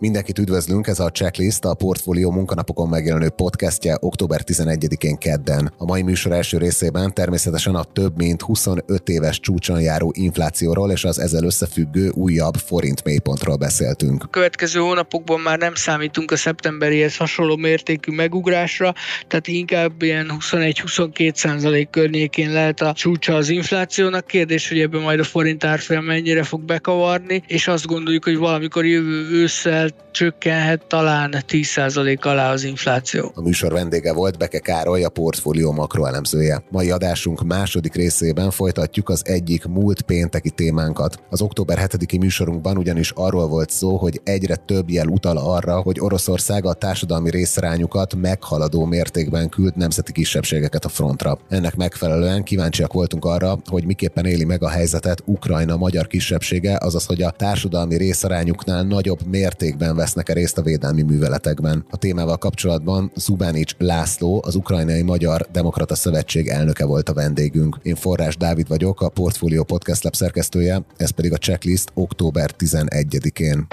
Mindenkit üdvözlünk, ez a Checklist, a Portfólió munkanapokon megjelenő podcastje október 11-én kedden. A mai műsor első részében természetesen a több mint 25 éves csúcson járó inflációról és az ezzel összefüggő újabb forint mélypontról beszéltünk. A következő hónapokban már nem számítunk a szeptemberihez hasonló mértékű megugrásra, tehát inkább ilyen 21-22 százalék környékén lehet a csúcsa az inflációnak. Kérdés, hogy ebben majd a forint árfolyam mennyire fog bekavarni, és azt gondoljuk, hogy valamikor jövő ősszel csökkenhet talán 10% alá az infláció. A műsor vendége volt Beke Károly, a portfólió makroelemzője. Mai adásunk második részében folytatjuk az egyik múlt pénteki témánkat. Az október 7-i műsorunkban ugyanis arról volt szó, hogy egyre több jel utal arra, hogy Oroszország a társadalmi részrányukat meghaladó mértékben küld nemzeti kisebbségeket a frontra. Ennek megfelelően kíváncsiak voltunk arra, hogy miképpen éli meg a helyzetet Ukrajna magyar kisebbsége, azaz hogy a társadalmi részarányuknál nagyobb mértékben mértékben vesznek-e részt a védelmi műveletekben. A témával kapcsolatban Zubánics László, az Ukrajnai Magyar Demokrata Szövetség elnöke volt a vendégünk. Én Forrás Dávid vagyok, a Portfolio Podcast Lab szerkesztője, ez pedig a checklist október 11-én.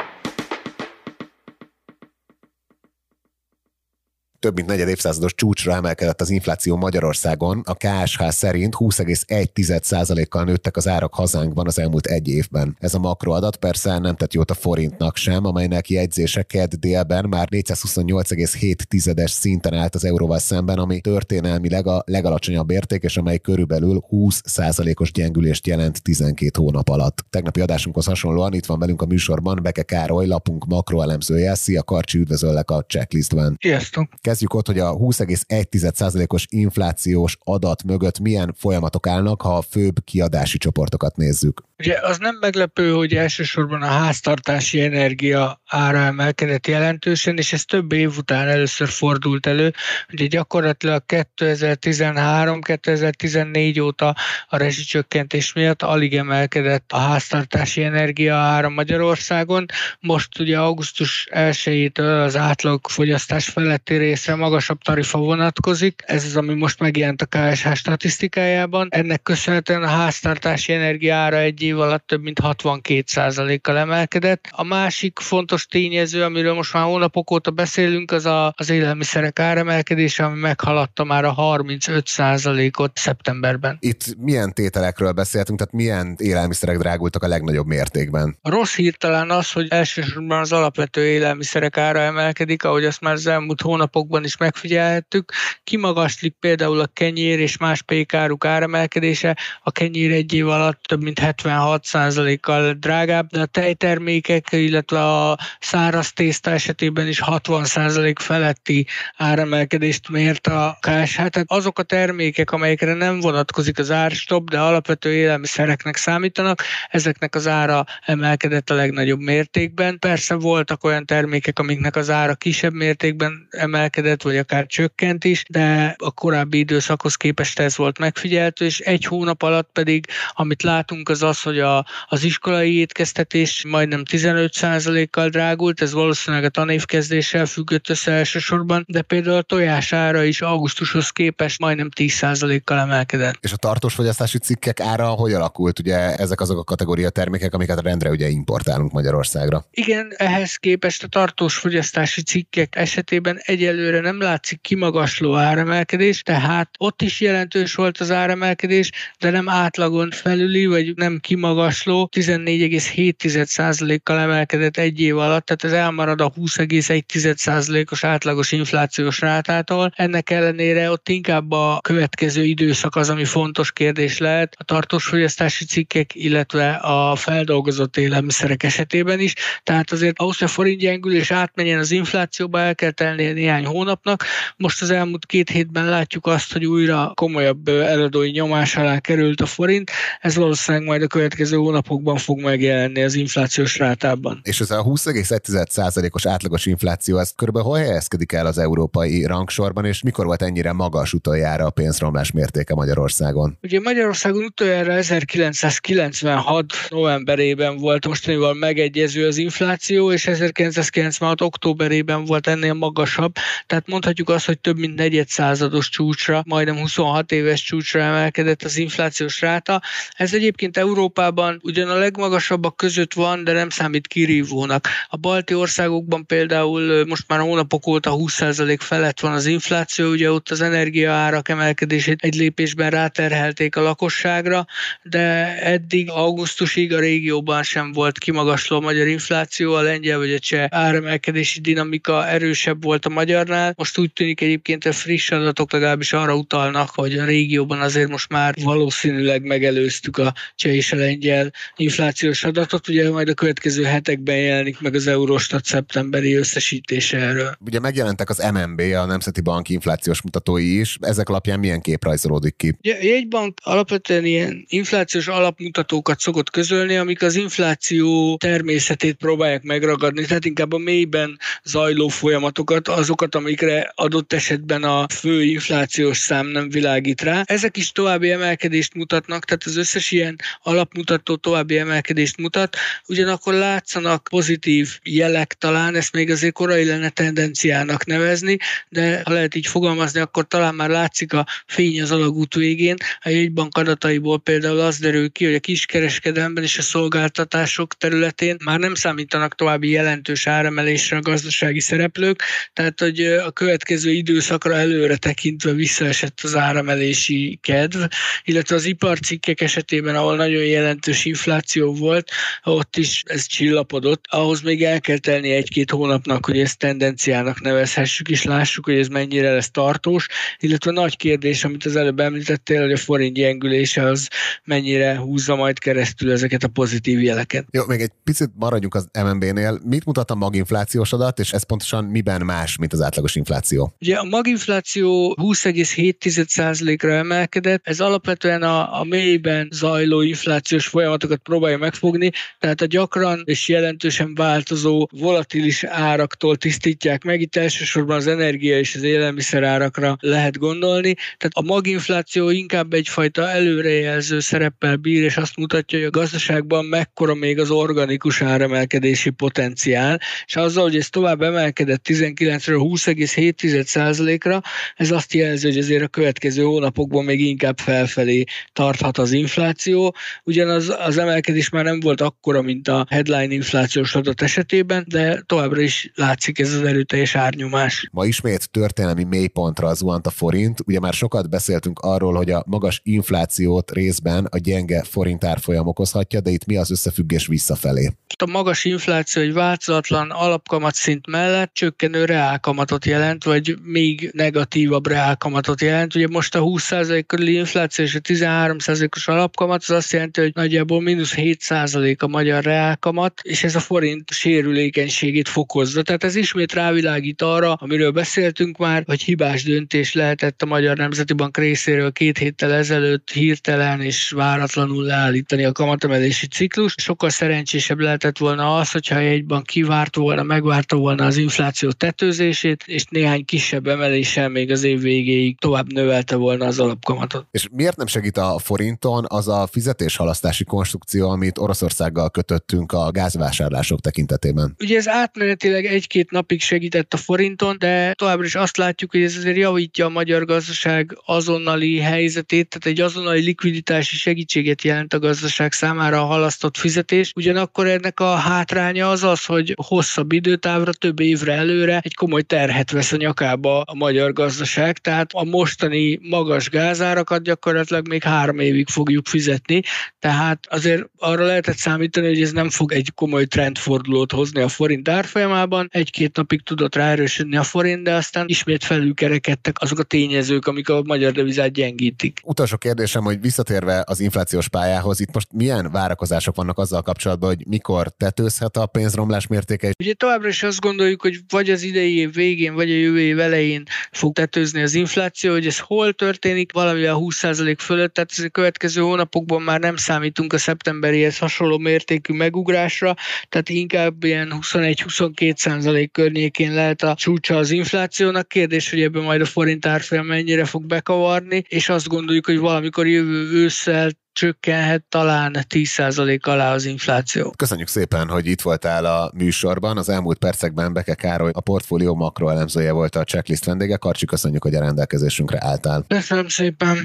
Több mint negyed évszázados csúcsra emelkedett az infláció Magyarországon. A KSH szerint 20,1%-kal nőttek az árak hazánkban az elmúlt egy évben. Ez a makroadat persze nem tett jót a forintnak sem, amelynek jegyzése kedd délben már 428,7-es szinten állt az euróval szemben, ami történelmileg a legalacsonyabb érték, és amely körülbelül 20%-os gyengülést jelent 12 hónap alatt. Tegnapi adásunkhoz hasonlóan itt van velünk a műsorban Beke Károly, lapunk makroelemzője. Szia Karcsi, üdvözöllek a checklistben. Sziasztok! Kezdjük ott, hogy a 20,1%-os inflációs adat mögött milyen folyamatok állnak, ha a főbb kiadási csoportokat nézzük. Ugye az nem meglepő, hogy elsősorban a háztartási energia ára emelkedett jelentősen, és ez több év után először fordult elő. Ugye gyakorlatilag 2013-2014 óta a rezsicsökkentés miatt alig emelkedett a háztartási energia ára Magyarországon. Most ugye augusztus 1-től az átlag fogyasztás feletti részre magasabb tarifa vonatkozik. Ez az, ami most megjelent a KSH statisztikájában. Ennek köszönhetően a háztartási energia ára egy év alatt több mint 62%-kal emelkedett. A másik fontos tényező, amiről most már hónapok óta beszélünk, az a, az élelmiszerek áremelkedése, ami meghaladta már a 35%-ot szeptemberben. Itt milyen tételekről beszéltünk, tehát milyen élelmiszerek drágultak a legnagyobb mértékben? A rossz hír talán az, hogy elsősorban az alapvető élelmiszerek ára emelkedik, ahogy azt már az elmúlt hónapokban is megfigyelhettük. Kimagaslik például a kenyér és más pékáruk áremelkedése. A kenyér egy év alatt több mint 70 56%-kal drágább, de a tejtermékek, illetve a száraz tészta esetében is 60% feletti áremelkedést mért a KSH. Tehát azok a termékek, amelyekre nem vonatkozik az árstop, de alapvető élelmiszereknek számítanak, ezeknek az ára emelkedett a legnagyobb mértékben. Persze voltak olyan termékek, amiknek az ára kisebb mértékben emelkedett, vagy akár csökkent is, de a korábbi időszakhoz képest ez volt megfigyeltő, és egy hónap alatt pedig, amit látunk, az az, hogy a, az iskolai étkeztetés majdnem 15%-kal drágult, ez valószínűleg a tanévkezdéssel függött össze elsősorban, de például a tojás ára is augusztushoz képest majdnem 10%-kal emelkedett. És a tartós fogyasztási cikkek ára hogy alakult? Ugye ezek azok a kategória termékek, amiket rendre ugye importálunk Magyarországra. Igen, ehhez képest a tartós fogyasztási cikkek esetében egyelőre nem látszik kimagasló áremelkedés, tehát ott is jelentős volt az áremelkedés, de nem átlagon felüli, vagy nem ki kimagasló 14,7%-kal emelkedett egy év alatt, tehát ez elmarad a 20,1%-os átlagos inflációs rátától. Ennek ellenére ott inkább a következő időszak az, ami fontos kérdés lehet, a tartós fogyasztási cikkek, illetve a feldolgozott élelmiszerek esetében is. Tehát azért ahhoz, hogy a forint gyengülés átmenjen az inflációba, el kell tenni néhány hónapnak. Most az elmúlt két hétben látjuk azt, hogy újra komolyabb eladói nyomás alá került a forint. Ez valószínűleg majd a következő hónapokban fog megjelenni az inflációs rátában. És ez a 20,1%-os átlagos infláció, ez körülbelül hol helyezkedik el az európai rangsorban, és mikor volt ennyire magas utoljára a pénzromlás mértéke Magyarországon? Ugye Magyarországon utoljára 1996 novemberében volt mostanival megegyező az infláció, és 1996 októberében volt ennél magasabb, tehát mondhatjuk azt, hogy több mint negyed százados csúcsra, majdnem 26 éves csúcsra emelkedett az inflációs ráta. Ez egyébként Európában ugyan a legmagasabbak között van, de nem számít kirívónak. A balti országokban például most már hónapok óta 20% felett van az infláció, ugye ott az energiaárak emelkedését egy lépésben ráterhelték a lakosságra, de eddig augusztusig a régióban sem volt kimagasló a magyar infláció, a lengyel vagy a cseh áremelkedési dinamika erősebb volt a magyarnál. Most úgy tűnik egyébként a friss adatok legalábbis arra utalnak, hogy a régióban azért most már valószínűleg megelőztük a cseh és a lengyel inflációs adatot. Ugye majd a következő hetekben jelenik meg az Eurostat szeptemberi összesítése erről. Ugye megjelentek az MNB, a Nemzeti Bank inflációs mutatói is. Ezek alapján milyen kép rajzolódik ki? Ja, jegybank alapvetően ilyen inflációs alapmutatókat szokott közölni, amik az infláció természetét próbálják megragadni, tehát inkább a mélyben zajló folyamatokat, azokat, amikre adott esetben a fő inflációs szám nem világít rá. Ezek is további emelkedést mutatnak, tehát az összes ilyen alapmutató további emelkedést mutat, ugyanakkor látszanak pozitív jelek talán, ezt még azért korai lenne tendenciának nevezni, de ha lehet így fogalmazni, akkor talán már látszik a fény az alagút végén. A jegybank adataiból például az derül ki, hogy a kiskereskedelemben és a szolgáltatások területén már nem számítanak további jelentős áremelésre a gazdasági szereplők, tehát hogy a következő időszakra előre tekintve visszaesett az áremelési kedv, illetve az iparcikkek esetében, ahol nagyon jelentős infláció volt, ott is ez csillapodott. Ahhoz még el kell tenni egy-két hónapnak, hogy ezt tendenciának nevezhessük, és lássuk, hogy ez mennyire lesz tartós, illetve nagy kérdés, amit az előbb említettél, hogy a forint gyengülése az mennyire húzza majd keresztül ezeket a pozitív jeleket. Jó, még egy picit maradjunk az MNB-nél. Mit mutat a maginflációs adat, és ez pontosan miben más, mint az átlagos infláció? Ugye a maginfláció 20,7%-ra emelkedett, ez alapvetően a, a mélyben zajló inflációs folyamatokat próbálja megfogni, tehát a gyakran és jelentősen változó volatilis áraktól tisztítják meg. Itt elsősorban az energia és az élelmiszer árakra lehet gondolni. Tehát a maginfláció inkább egyfajta előrejelző szereppel bír, és azt mutatja, hogy a gazdaságban mekkora még az organikus áremelkedési potenciál, és azzal, hogy ez tovább emelkedett 19-ről 20,7%-ra, ez azt jelzi, hogy azért a következő hónapokban még inkább felfelé tarthat az infláció. Ugyanaz az emelkedés már nem volt akkora, mint a headline inflációs adat esetében, de továbbra is látszik ez az erőteljes árnyomás. Ma ismét történelmi mélypontra zuhant a forint. Ugye már sokat beszéltünk arról, hogy a magas inflációt részben a gyenge forint árfolyam okozhatja, de itt mi az összefüggés visszafelé? A magas infláció egy változatlan alapkamat szint mellett csökkenő reálkamatot jelent, vagy még negatívabb reálkamatot jelent. Ugye most a 20% körüli infláció és a 13%-os alapkamat az azt jelenti, hogy nagyjából mínusz 7% a magyar reálkamat, és ez a forint sérülékenységét fokozza. Tehát ez ismét rávilágít arra, amiről beszéltünk már, hogy hibás döntés lehetett a Magyar Nemzeti Bank részéről két héttel ezelőtt hirtelen és váratlanul leállítani a kamatemelési ciklus. Sokkal szerencsésebb lehetett volna az, hogyha egy bank kivárt volna, megvárta volna az infláció tetőzését, és néhány kisebb emeléssel még az év végéig tovább növelte volna az alapkamatot. És miért nem segít a forinton az a fizetéshalasztási konstrukció, amit Oroszországgal kötöttünk a gázvásárlások tekintetében? Ugye ez átmenetileg egy-két napig segített a forinton, de továbbra is azt látjuk, hogy ez azért javítja a magyar gazdaság azonnali helyzetét, tehát egy azonnali likviditási segítséget jelent a gazdaság számára a halasztott fizetés. Ugyanakkor ennek a hátránya az az, hogy hosszabb időtávra, több évre előre egy komoly terhet vesz a nyakába a magyar gazdaság, tehát a mostani magas gázárakat gyakorlatilag még három évig fogjuk fizetni, tehát azért arra lehetett számítani, hogy ez nem fog egy komoly trendfordulót hozni a forint árfolyamában. Egy-két napig tudott ráerősödni a forint, de aztán ismét felülkerekedtek azok a tényezők, amik a magyar devizát gyengítik. Utolsó kérdésem, hogy visszatérve az inflációs pályához, itt most milyen várakozások vannak azzal kapcsolatban, hogy mikor tetőzhet a pénzromlás mértéke? Ugye továbbra is azt gondoljuk, hogy vagy az idei év végén, vagy a jövő év elején fog tetőzni az infláció, hogy ez hol történik, valami a 20% fölött, tehát a következő hónapokban már nem számítunk a szeptemberihez hasonló mértékű megugrásra, tehát inkább ilyen 21-22% környékén lehet a csúcsa az inflációnak. Kérdés, hogy ebben majd a forint árfolyam mennyire fog bekavarni, és azt gondoljuk, hogy valamikor jövő ősszel csökkenhet talán 10% alá az infláció. Köszönjük szépen, hogy itt voltál a műsorban. Az elmúlt percekben Beke Károly, a portfólió makroelemzője volt a checklist vendége. Karcsi, köszönjük, hogy a rendelkezésünkre álltál. Köszönöm szépen.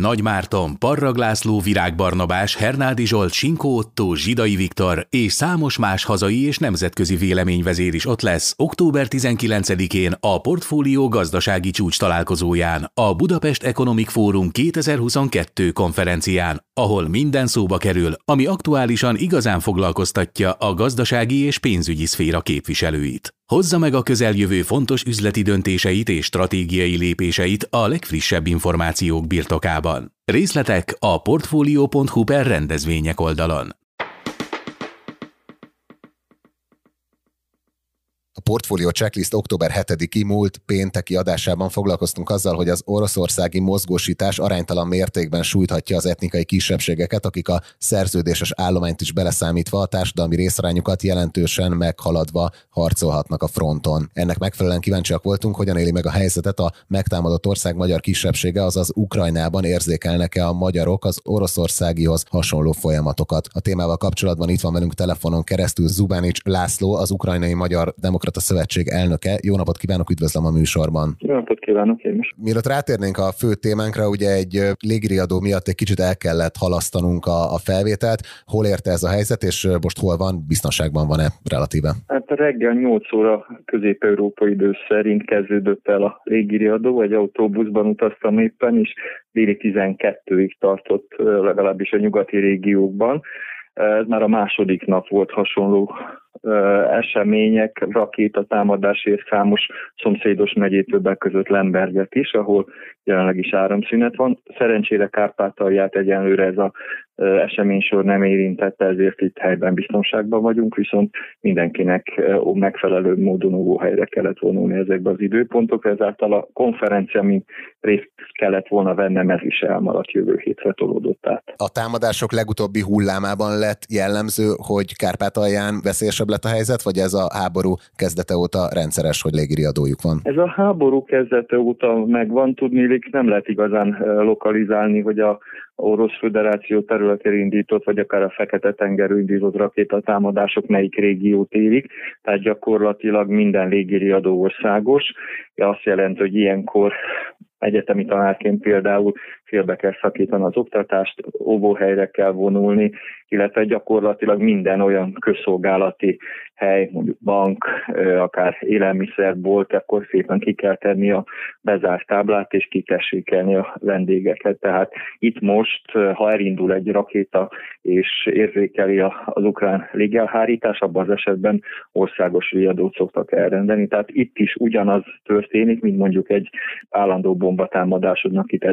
Nagy Márton, Parrag László, Virág Barnabás, Hernádi Zsolt, Sinkó Otto, Zsidai Viktor és számos más hazai és nemzetközi véleményvezér is ott lesz október 19-én a Portfólió gazdasági csúcs találkozóján, a Budapest Economic Forum 2022 konferencián, ahol minden szóba kerül, ami aktuálisan igazán foglalkoztatja a gazdasági és pénzügyi szféra képviselőit. Hozza meg a közeljövő fontos üzleti döntéseit és stratégiai lépéseit a legfrissebb információk birtokában. Részletek a portfolio.hu per rendezvények oldalon. A Portfolio Checklist október 7-i múlt pénteki adásában foglalkoztunk azzal, hogy az oroszországi mozgósítás aránytalan mértékben sújthatja az etnikai kisebbségeket, akik a szerződéses állományt is beleszámítva a társadalmi részarányukat jelentősen meghaladva harcolhatnak a fronton. Ennek megfelelően kíváncsiak voltunk, hogyan éli meg a helyzetet a megtámadott ország magyar kisebbsége, azaz Ukrajnában érzékelnek-e a magyarok az oroszországihoz hasonló folyamatokat. A témával kapcsolatban itt van velünk telefonon keresztül Zubánics László, az ukrajnai magyar demokrat Demokrata Szövetség elnöke. Jó napot kívánok, üdvözlöm a műsorban. Jó napot kívánok én is. Mielőtt rátérnénk a fő témánkra, ugye egy légriadó miatt egy kicsit el kellett halasztanunk a, a felvételt. Hol érte ez a helyzet, és most hol van? Biztonságban van-e relatíve? Hát reggel 8 óra közép-európai idő szerint kezdődött el a légiriadó, egy autóbuszban utaztam éppen, és déli 12-ig tartott legalábbis a nyugati régiókban. Ez már a második nap volt hasonló események, rakétatámadásért számos szomszédos megyét többek között Lemberget is, ahol jelenleg is áramszünet van. Szerencsére Kárpátalját egyenlőre ez a eseménysor nem érintette, ezért itt helyben biztonságban vagyunk, viszont mindenkinek megfelelő módon helyre kellett vonulni ezekbe az időpontok, ezáltal a konferencia, mint részt kellett volna vennem, ez is elmaradt jövő hétre tolódott át. A támadások legutóbbi hullámában lett jellemző, hogy Kárpátalján veszélyesebb lett a helyzet, vagy ez a háború kezdete óta rendszeres, hogy légiriadójuk van? Ez a háború kezdete óta megvan, tudni, nem lehet igazán lokalizálni, hogy a Orosz Föderáció területén indított, vagy akár a Fekete-tenger indított rakétatámadások melyik régiót érik, tehát gyakorlatilag minden légiriadó országos. Azt jelenti, hogy ilyenkor egyetemi tanárként például félbe kell szakítani az oktatást, óvóhelyre kell vonulni, illetve gyakorlatilag minden olyan közszolgálati hely, mondjuk bank, akár élelmiszerbolt, akkor szépen ki kell tenni a bezárt táblát, és kitessékelni a vendégeket. Tehát itt most, ha elindul egy rakéta, és érzékeli az ukrán légelhárítás, abban az esetben országos riadót szoktak elrendelni. Tehát itt is ugyanaz történik, mint mondjuk egy állandó bombatámadásodnak itt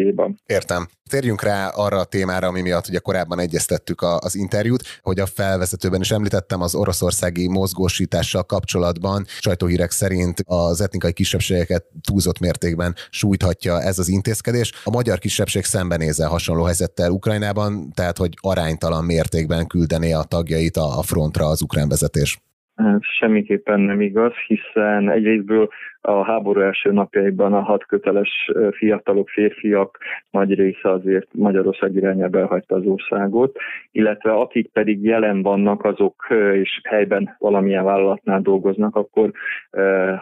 Edzáporozséban. Értem. Térjünk rá arra a témára, ami miatt ugye korábban egyeztettük az interjút, hogy a felvezetőben is említettem az oroszországi mozgósítással kapcsolatban sajtóhírek szerint az etnikai kisebbségeket túlzott mértékben sújthatja ez az intézkedés. A magyar kisebbség szembenézze hasonló helyzettel Ukrajnában, tehát hogy aránytalan mértékben küldené a tagjait a frontra az ukrán vezetés. Ez semmiképpen nem igaz, hiszen egyrésztből a háború első napjaiban a hat köteles fiatalok, férfiak nagy része azért Magyarország irányába elhagyta az országot, illetve akik pedig jelen vannak, azok és helyben valamilyen vállalatnál dolgoznak, akkor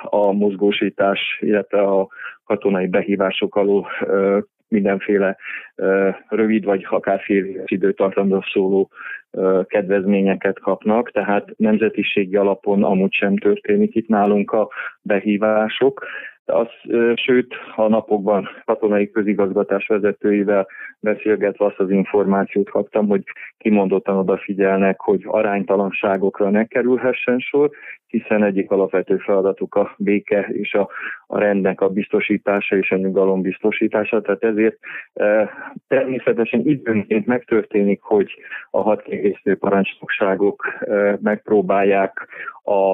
a mozgósítás, illetve a katonai behívások alól mindenféle rövid vagy akár fél éves időtartamra szóló kedvezményeket kapnak, tehát nemzetiségi alapon amúgy sem történik itt nálunk a behívások. Az, sőt, a napokban katonai közigazgatás vezetőivel beszélgetve azt az információt kaptam, hogy kimondottan odafigyelnek, hogy aránytalanságokra ne kerülhessen sor, hiszen egyik alapvető feladatuk a béke és a, a rendnek a biztosítása és a nyugalom biztosítása. Tehát ezért e, természetesen időnként megtörténik, hogy a hadkiegészítő parancsnokságok e, megpróbálják a,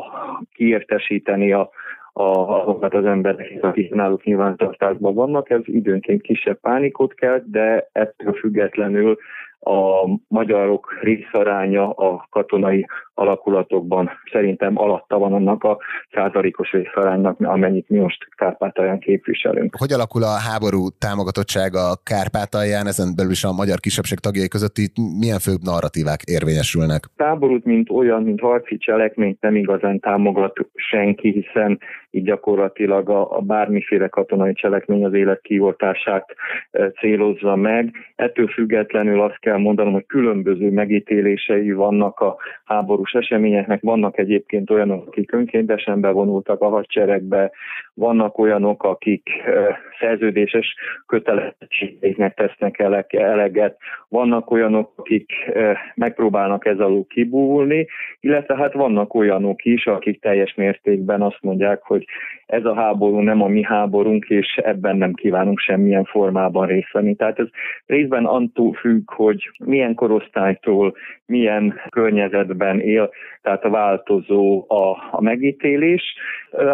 kiértesíteni a a, azokat az embereket, akik náluk nyilvántartásban vannak. Ez időnként kisebb pánikot kelt, de ettől függetlenül a magyarok részaránya a katonai alakulatokban szerintem alatta van annak a százalékos részaránynak, amennyit mi most Kárpátalján képviselünk. Hogy alakul a háború támogatottsága Kárpátalján, ezen belül is a magyar kisebbség tagjai között itt milyen főbb narratívák érvényesülnek? Táborút, mint olyan, mint harci cselekményt nem igazán támogat senki, hiszen így gyakorlatilag a, a bármiféle katonai cselekmény az élet kioltását e, célozza meg. Ettől függetlenül azt kell mondanom, hogy különböző megítélései vannak a háborús eseményeknek, vannak egyébként olyanok, akik önkéntesen bevonultak a hadseregbe, vannak olyanok, akik e, szerződéses kötelezettségeknek tesznek eleget, vannak olyanok, akik e, megpróbálnak ez alól kibúvulni, illetve hát vannak olyanok is, akik teljes mértékben azt mondják, hogy ez a háború nem a mi háborunk, és ebben nem kívánunk semmilyen formában részt venni. Tehát ez részben antól függ, hogy milyen korosztálytól, milyen környezetben él, tehát a változó a, a megítélés.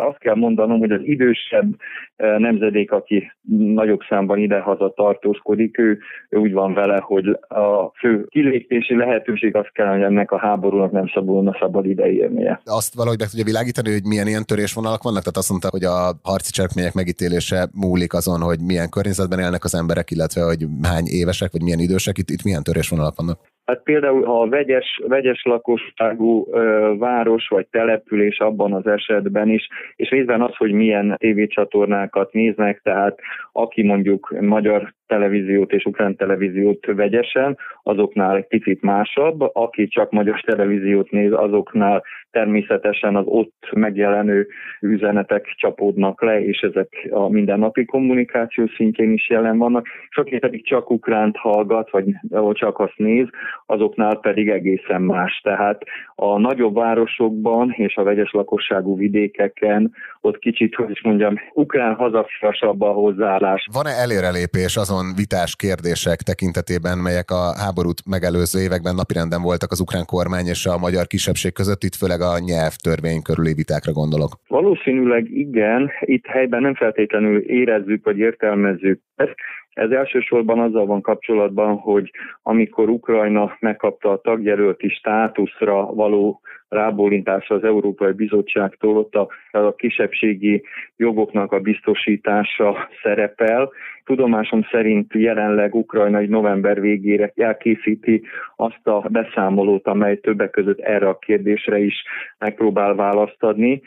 Azt kell mondanom, hogy az idősebb nemzedék, aki nagyobb számban idehaza tartózkodik, ő, ő úgy van vele, hogy a fő kilépési lehetőség az kell, hogy ennek a háborúnak nem szabadulna szabad ideérnie. Azt valahogy meg tudja világítani, hogy milyen ilyen törésvonalak vannak? Tehát azt mondta, hogy a harci cselekmények megítélése múlik azon, hogy milyen környezetben élnek az emberek, illetve hogy hány évesek, vagy milyen idősek, itt, itt milyen törésvonalak vannak? Hát például, ha a vegyes, vegyes lakosságú ö, város vagy település abban az esetben is, és részben az, hogy milyen tévécsatornákat néznek, tehát aki mondjuk magyar televíziót és ukrán televíziót vegyesen, azoknál egy picit másabb, aki csak magyar televíziót néz, azoknál természetesen az ott megjelenő üzenetek csapódnak le, és ezek a mindennapi kommunikáció szintjén is jelen vannak. Sok pedig csak ukránt hallgat, vagy csak azt néz, azoknál pedig egészen más. Tehát a nagyobb városokban és a vegyes lakosságú vidékeken ott kicsit, hogy is mondjam, ukrán hazafiasabb a hozzáállás. Van-e előrelépés azon vitás kérdések tekintetében, melyek a háborút megelőző években napirenden voltak az ukrán kormány és a magyar kisebbség között, itt főleg a nyelvtörvény körüli vitákra gondolok? Valószínűleg igen, itt helyben nem feltétlenül érezzük vagy értelmezzük ezt, ez elsősorban azzal van kapcsolatban, hogy amikor Ukrajna megkapta a tagjelölti státuszra való rábólintásra az Európai Bizottságtól, ott a, a kisebbségi jogoknak a biztosítása szerepel. Tudomásom szerint jelenleg Ukrajna egy november végére elkészíti azt a beszámolót, amely többek között erre a kérdésre is megpróbál választ adni.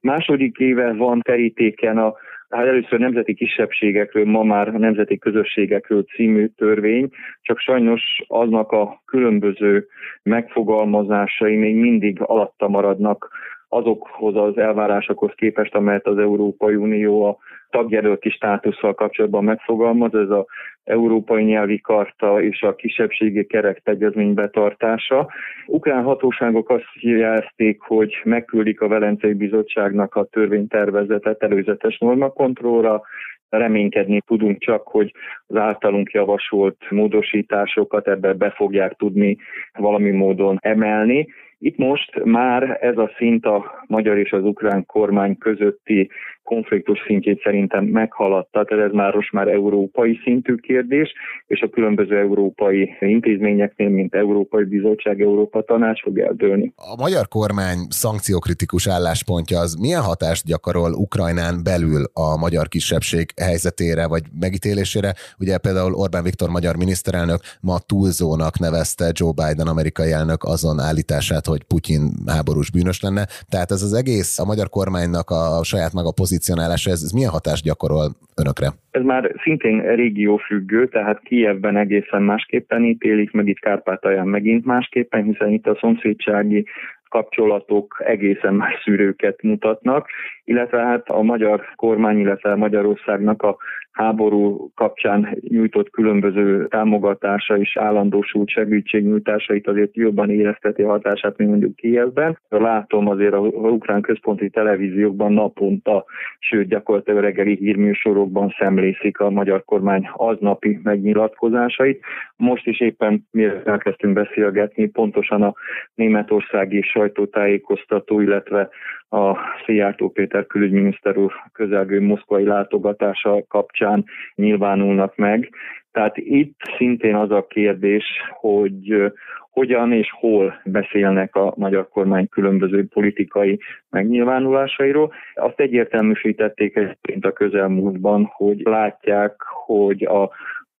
Második éve van terítéken a Hát először nemzeti kisebbségekről, ma már nemzeti közösségekről című törvény, csak sajnos aznak a különböző megfogalmazásai még mindig alatta maradnak azokhoz az elvárásokhoz képest, amelyet az Európai Unió a tagjelölti státusszal kapcsolatban megfogalmaz, ez a Európai Nyelvi Karta és a kisebbségi kerektegyezmény betartása. Ukrán hatóságok azt jelezték, hogy megküldik a Velencei Bizottságnak a törvénytervezetet előzetes normakontrollra, reménykedni tudunk csak, hogy az általunk javasolt módosításokat ebbe be fogják tudni valami módon emelni. Itt most már ez a szint a magyar és az ukrán kormány közötti konfliktus szintjét szerintem meghaladta, tehát ez már most már európai szintű kérdés, és a különböző európai intézményeknél, mint Európai Bizottság, Európa Tanács fog eldőlni. A magyar kormány szankciókritikus álláspontja az milyen hatást gyakorol Ukrajnán belül a magyar kisebbség helyzetére vagy megítélésére? Ugye például Orbán Viktor magyar miniszterelnök ma túlzónak nevezte Joe Biden amerikai elnök azon állítását, hogy Putyin háborús bűnös lenne. Tehát ez az egész a magyar kormánynak a saját maga pozíció pozícionálása, ez, ez milyen hatást gyakorol önökre? Ez már szintén régiófüggő, tehát Kijevben egészen másképpen ítélik, meg itt Kárpátalján megint másképpen, hiszen itt a szomszédsági kapcsolatok egészen más szűrőket mutatnak, illetve hát a magyar kormány, illetve Magyarországnak a háború kapcsán nyújtott különböző támogatása és állandósult segítségnyújtásait azért jobban érezteti a hatását, mint mondjuk Kievben. Látom azért a ukrán központi televíziókban naponta, sőt gyakorlatilag reggeli hírműsorokban szemlészik a magyar kormány aznapi megnyilatkozásait. Most is éppen miért elkezdtünk beszélgetni, pontosan a Németország és sajtótájékoztató, illetve a Szijjártó Péter külügyminiszter úr közelgő moszkvai látogatása kapcsán nyilvánulnak meg. Tehát itt szintén az a kérdés, hogy hogyan és hol beszélnek a magyar kormány különböző politikai megnyilvánulásairól. Azt egyértelműsítették egyébként a közelmúltban, hogy látják, hogy a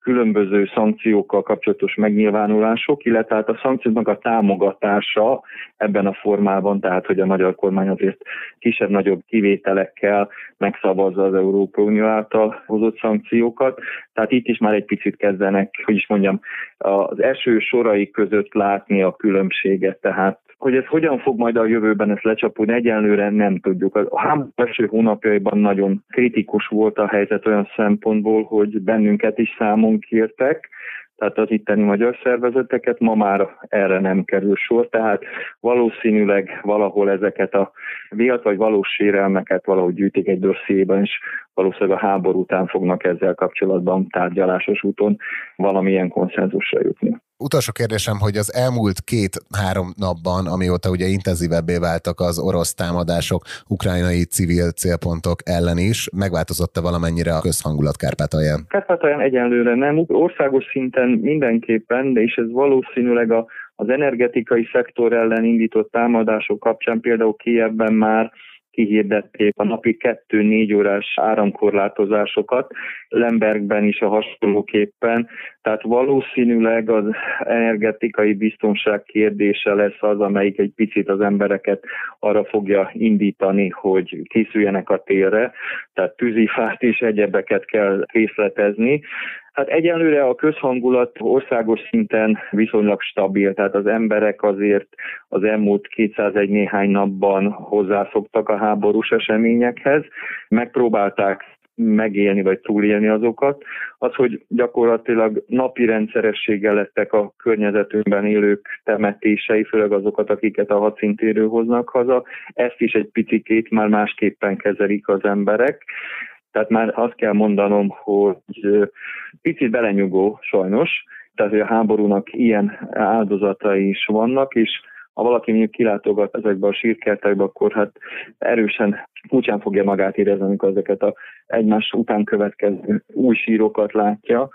különböző szankciókkal kapcsolatos megnyilvánulások, illetve hát a szankcióknak a támogatása ebben a formában, tehát hogy a magyar kormány azért kisebb-nagyobb kivételekkel megszavazza az Európai Unió által hozott szankciókat. Tehát itt is már egy picit kezdenek, hogy is mondjam, az eső sorai között látni a különbséget, tehát hogy ez hogyan fog majd a jövőben ezt lecsapódni, egyenlőre nem tudjuk. A háború első hónapjaiban nagyon kritikus volt a helyzet olyan szempontból, hogy bennünket is számon kértek, tehát az itteni magyar szervezeteket, ma már erre nem kerül sor, tehát valószínűleg valahol ezeket a vélt vagy valós sérelmeket valahogy gyűjtik egy dossziéban, és valószínűleg a háború után fognak ezzel kapcsolatban tárgyalásos úton valamilyen konszenzusra jutni. Utolsó kérdésem, hogy az elmúlt két-három napban, amióta ugye intenzívebbé váltak az orosz támadások ukrajnai civil célpontok ellen is, megváltozott-e valamennyire a közhangulat Kárpátalján? Kárpátalján egyenlőre nem. Országos szinten mindenképpen, de és ez valószínűleg a, az energetikai szektor ellen indított támadások kapcsán például Kievben már kihirdették a napi 2-4 órás áramkorlátozásokat, Lembergben is a hasonlóképpen, tehát valószínűleg az energetikai biztonság kérdése lesz az, amelyik egy picit az embereket arra fogja indítani, hogy készüljenek a térre, tehát tűzifát és egyebeket kell részletezni. Hát egyenlőre a közhangulat országos szinten viszonylag stabil, tehát az emberek azért az elmúlt 201 néhány napban hozzászoktak a háborús eseményekhez, megpróbálták megélni vagy túlélni azokat. Az, hogy gyakorlatilag napi rendszerességgel lettek a környezetünkben élők temetései, főleg azokat, akiket a hadszintéről hoznak haza, ezt is egy picikét már másképpen kezelik az emberek. Tehát már azt kell mondanom, hogy picit belenyugó sajnos, tehát hogy a háborúnak ilyen áldozatai is vannak, és ha valaki mondjuk kilátogat ezekbe a sírkertekbe, akkor hát erősen kutyán fogja magát érezni, amikor ezeket a egymás után következő új sírokat látja,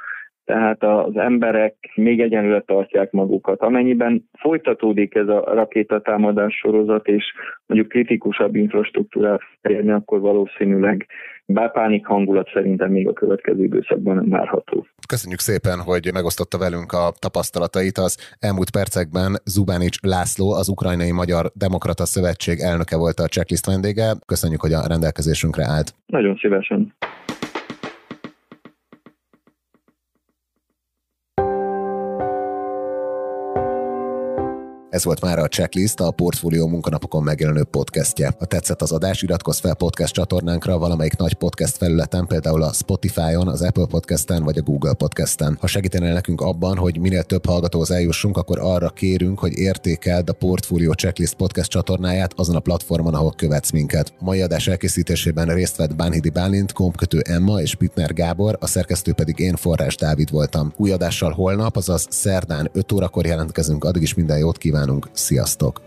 tehát az emberek még egyenlőre tartják magukat. Amennyiben folytatódik ez a rakétatámadás sorozat, és mondjuk kritikusabb infrastruktúrát elérni, akkor valószínűleg bár pánik hangulat szerintem még a következő időszakban nem várható. Köszönjük szépen, hogy megosztotta velünk a tapasztalatait. Az elmúlt percekben Zubánics László, az Ukrajnai Magyar Demokrata Szövetség elnöke volt a checklist vendége. Köszönjük, hogy a rendelkezésünkre állt. Nagyon szívesen. Ez volt már a Checklist, a Portfólió munkanapokon megjelenő podcastje. Ha tetszett az adás, iratkozz fel podcast csatornánkra valamelyik nagy podcast felületen, például a Spotify-on, az Apple Podcasten vagy a Google Podcasten. Ha segítenél nekünk abban, hogy minél több hallgatóhoz eljussunk, akkor arra kérünk, hogy értékeld a Portfólió Checklist podcast csatornáját azon a platformon, ahol követsz minket. A mai adás elkészítésében részt vett Bánhidi Bálint, kompkötő Emma és Pitner Gábor, a szerkesztő pedig én Forrás Dávid voltam. Új adással holnap, azaz szerdán 5 órakor jelentkezünk, addig is minden jót kívánok nálunk. Sziasztok!